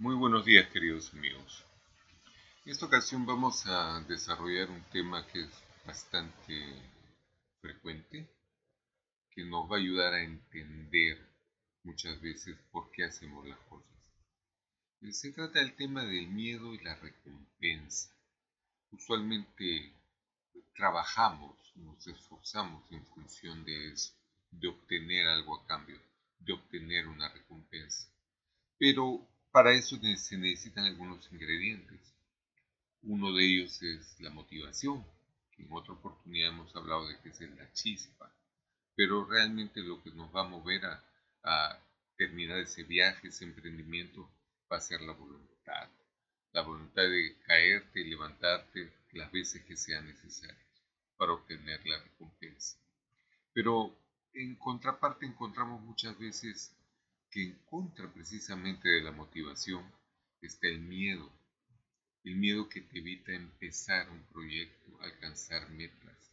Muy buenos días queridos amigos. En esta ocasión vamos a desarrollar un tema que es bastante frecuente, que nos va a ayudar a entender muchas veces por qué hacemos las cosas. Se trata del tema del miedo y la recompensa. Usualmente trabajamos, nos esforzamos en función de eso, de obtener algo a cambio, de obtener una recompensa. Pero para eso se necesitan algunos ingredientes. Uno de ellos es la motivación, que en otra oportunidad hemos hablado de que es la chispa, pero realmente lo que nos va a mover a, a terminar ese viaje, ese emprendimiento, va a ser la voluntad. La voluntad de caerte y levantarte las veces que sean necesarias para obtener la recompensa. Pero en contraparte encontramos muchas veces que en contra precisamente de la motivación está el miedo. El miedo que te evita empezar un proyecto, alcanzar metas.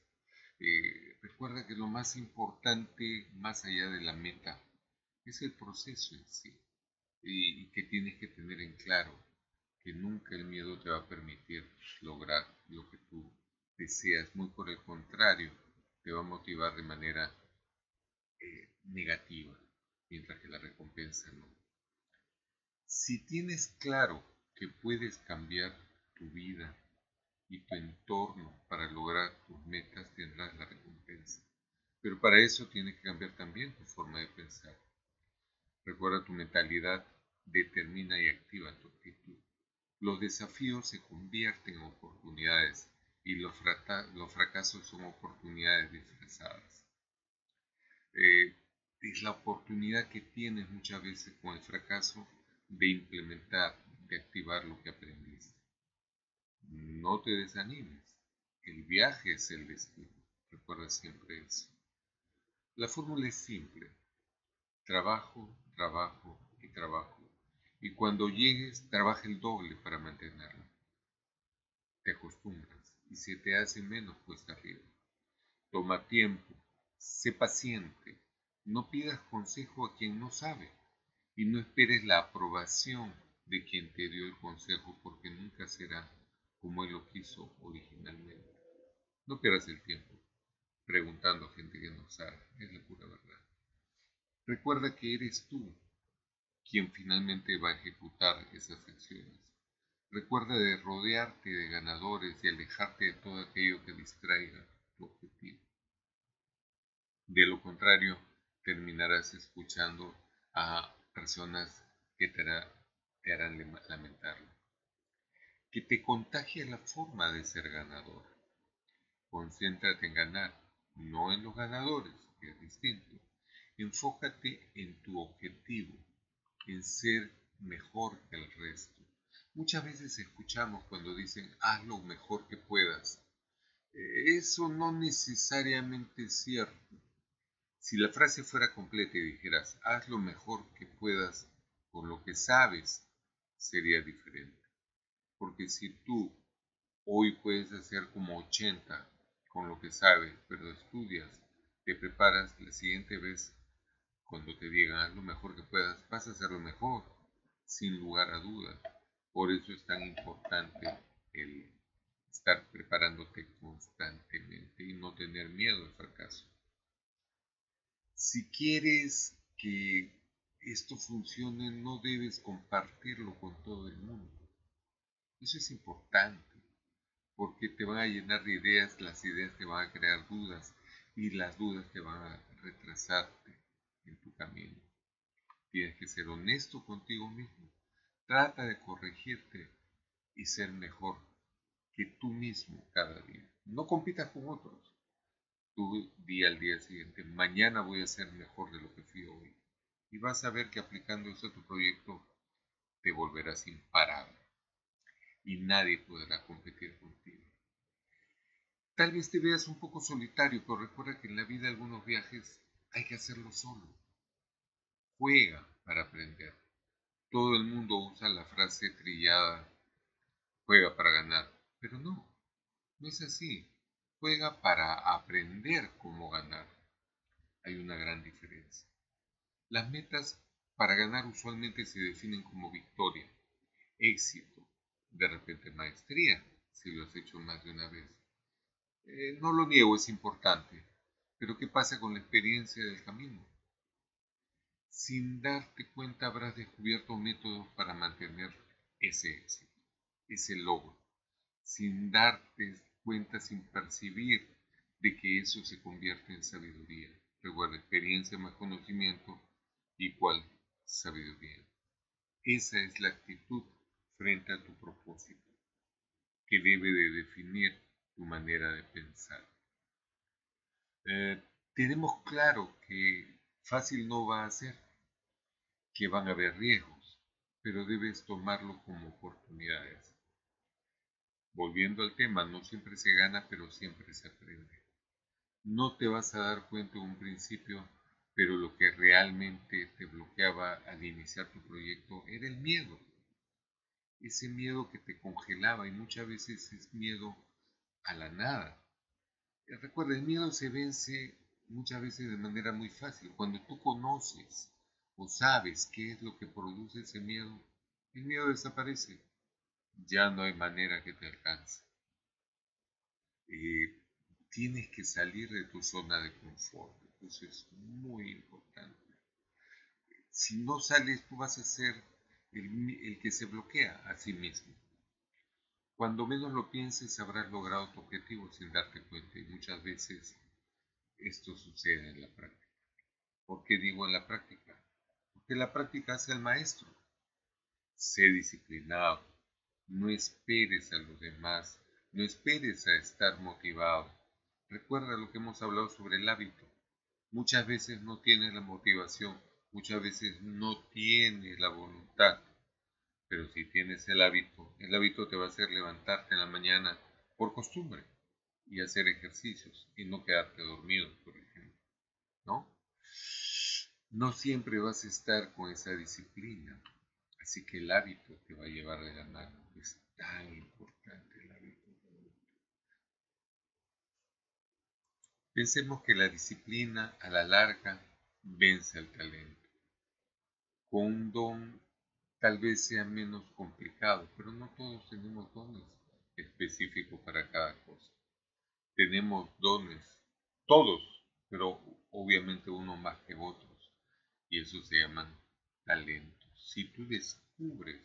Eh, recuerda que lo más importante, más allá de la meta, es el proceso en sí. y que tienes que tener en claro que nunca el miedo te va a permitir lograr lo que tú deseas. Muy por el contrario, te va a motivar de manera eh, negativa mientras que la recompensa no. Si tienes claro que puedes cambiar tu vida y tu entorno para lograr tus metas, tendrás la recompensa. Pero para eso tienes que cambiar también tu forma de pensar. Recuerda tu mentalidad, determina y activa tu actitud. Los desafíos se convierten en oportunidades y los, fracasos son oportunidades disfrazadas. Eh, es la oportunidad que tienes muchas veces con el fracaso de implementar, de activar lo que aprendiste. No te desanimes, el viaje es el destino, recuerda siempre eso. La fórmula es simple, trabajo, trabajo y trabajo. Y cuando llegues, trabaja el doble para mantenerlo. Te acostumbras y se te hace menos cuesta arriba. Toma tiempo, sé paciente, no pidas consejo a quien no sabe y no esperes la aprobación de quien te dio el consejo porque nunca será como él lo quiso originalmente. No pierdas el tiempo preguntando a gente que no sabe, es la pura verdad. Recuerda que eres tú quien finalmente va a ejecutar esas acciones. Recuerda de rodearte de ganadores y alejarte de todo aquello que distraiga tu objetivo. De lo contrario, terminarás escuchando a personas que te, harán lamentarlo. Que te contagie la forma de ser ganador. Concéntrate en ganar, no en los ganadores, que es distinto. Enfócate en tu objetivo, en ser mejor que el resto. Muchas veces escuchamos cuando dicen haz lo mejor que puedas. Eh, eso no necesariamente es cierto. Si la frase fuera completa y dijeras, haz lo mejor que puedas con lo que sabes, sería diferente. Porque si tú hoy puedes hacer como 80 con lo que sabes, pero estudias, te preparas la siguiente vez, cuando te digan haz lo mejor que puedas, vas a hacer lo mejor, sin lugar a dudas. Por eso es tan importante el estar preparándote constantemente y no tener miedo al fracaso. Si quieres que esto funcione, no debes compartirlo con todo el mundo. Eso es importante, porque te van a llenar de ideas, las ideas te van a crear dudas y las dudas te van a retrasarte en tu camino. Tienes que ser honesto contigo mismo. Trata de corregirte y ser mejor que tú mismo cada día. No compitas con otros tu día al día siguiente, mañana voy a ser mejor de lo que fui hoy. Y vas a ver que aplicando eso a tu proyecto te volverás imparable y nadie podrá competir contigo. Tal vez te veas un poco solitario, pero recuerda que en la vida algunos viajes hay que hacerlo solo. Juega para aprender. Todo el mundo usa la frase trillada, juega para ganar, pero no, no es así juega para aprender cómo ganar. Hay una gran diferencia. Las metas para ganar usualmente se definen como victoria, éxito, de repente maestría, si lo has hecho más de una vez. Eh, no lo niego, es importante, pero ¿qué pasa con la experiencia del camino? Sin darte cuenta habrás descubierto métodos para mantener ese éxito, ese logro, sin darte cuenta, sin percibir de que eso se convierte en sabiduría. Recuerda, experiencia más conocimiento igual sabiduría. Esa es la actitud frente a tu propósito, que debe de definir tu manera de pensar. Eh, tenemos claro que fácil no va a ser, que van a haber riesgos, pero debes tomarlo como oportunidades. Volviendo al tema, no siempre se gana, pero siempre se aprende. No te vas a dar cuenta en un principio, pero lo que realmente te bloqueaba al iniciar tu proyecto era el miedo. Ese miedo que te congelaba y muchas veces es miedo a la nada. Recuerda, el miedo se vence muchas veces de manera muy fácil. Cuando tú conoces o sabes qué es lo que produce ese miedo, el miedo desaparece. Ya no hay manera que te alcance. Eh, tienes que salir de tu zona de confort. Eso es muy importante. Si no sales, tú vas a ser el, el que se bloquea a sí mismo. Cuando menos lo pienses, habrás logrado tu objetivo sin darte cuenta. Y muchas veces esto sucede en la práctica. ¿Por qué digo en la práctica? Porque la práctica hace el maestro. Sé disciplinado. No esperes a los demás. No esperes a estar motivado. Recuerda lo que hemos hablado sobre el hábito. Muchas veces no tienes la motivación, muchas veces no tienes la voluntad, pero si tienes el hábito, el hábito te va a hacer levantarte en la mañana por costumbre y hacer ejercicios y no quedarte dormido, por ejemplo. ¿No? No siempre vas a estar con esa disciplina, así que el hábito te va a llevar de la mano. Es tan importante el hábito. Pensemos que la disciplina a la larga vence al talento. Con un don tal vez sea menos complicado, pero no todos tenemos dones específicos para cada cosa. Tenemos dones, todos, pero obviamente uno más que otros, y eso se llaman talentos. Si tú descubres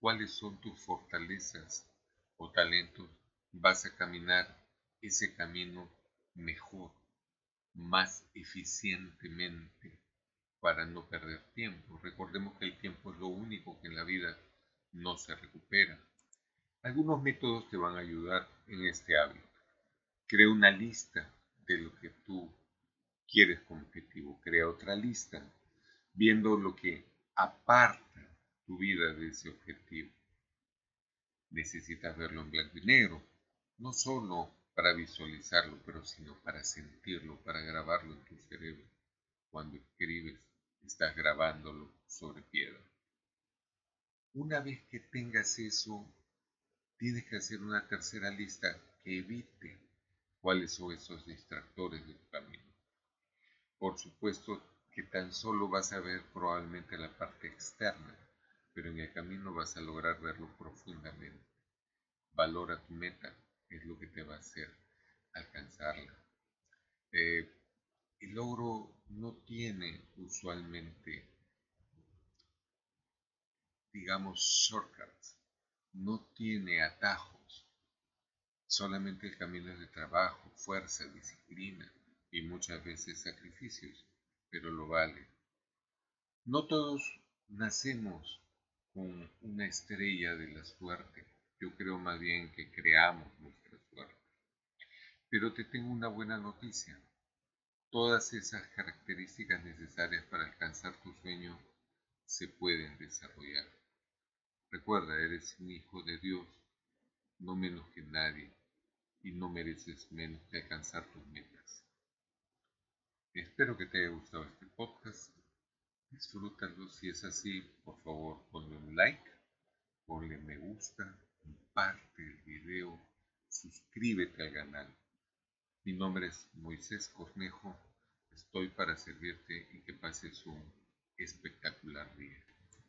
cuáles son tus fortalezas o talentos, vas a caminar ese camino mejor, más eficientemente para no perder tiempo. Recordemos que el tiempo es lo único que en la vida no se recupera. Algunos métodos te van a ayudar en este hábito. Crea una lista de lo que tú quieres como objetivo. Crea otra lista viendo lo que aparta tu vida de ese objetivo. Necesitas verlo en blanco y negro. No solo para visualizarlo, pero sino para sentirlo, para grabarlo en tu cerebro. Cuando escribes, estás grabándolo sobre piedra. Una vez que tengas eso, tienes que hacer una tercera lista que evite cuáles son esos distractores de tu camino. Por supuesto que tan solo vas a ver probablemente la parte externa, pero en el camino vas a lograr verlo profundamente. Valora tu meta, es lo que te va a hacer alcanzarla. Eh, el logro no tiene usualmente, digamos, shortcuts, no tiene atajos. Solamente el camino es de trabajo, fuerza, disciplina y muchas veces sacrificios, pero lo vale. No todos nacemos con una estrella de la suerte. Yo creo más bien que creamos nuestra suerte. Pero te tengo una buena noticia. Todas esas características necesarias para alcanzar tu sueño se pueden desarrollar. Recuerda, eres un hijo de Dios, no menos que nadie, y no mereces menos que alcanzar tus metas. Espero que te haya gustado este podcast. Disfrútalo. Si es así, por favor, ponle un like, ponle me gusta, comparte el video, suscríbete al canal. Mi nombre es Moisés Cornejo. Estoy para servirte y que pases un espectacular día.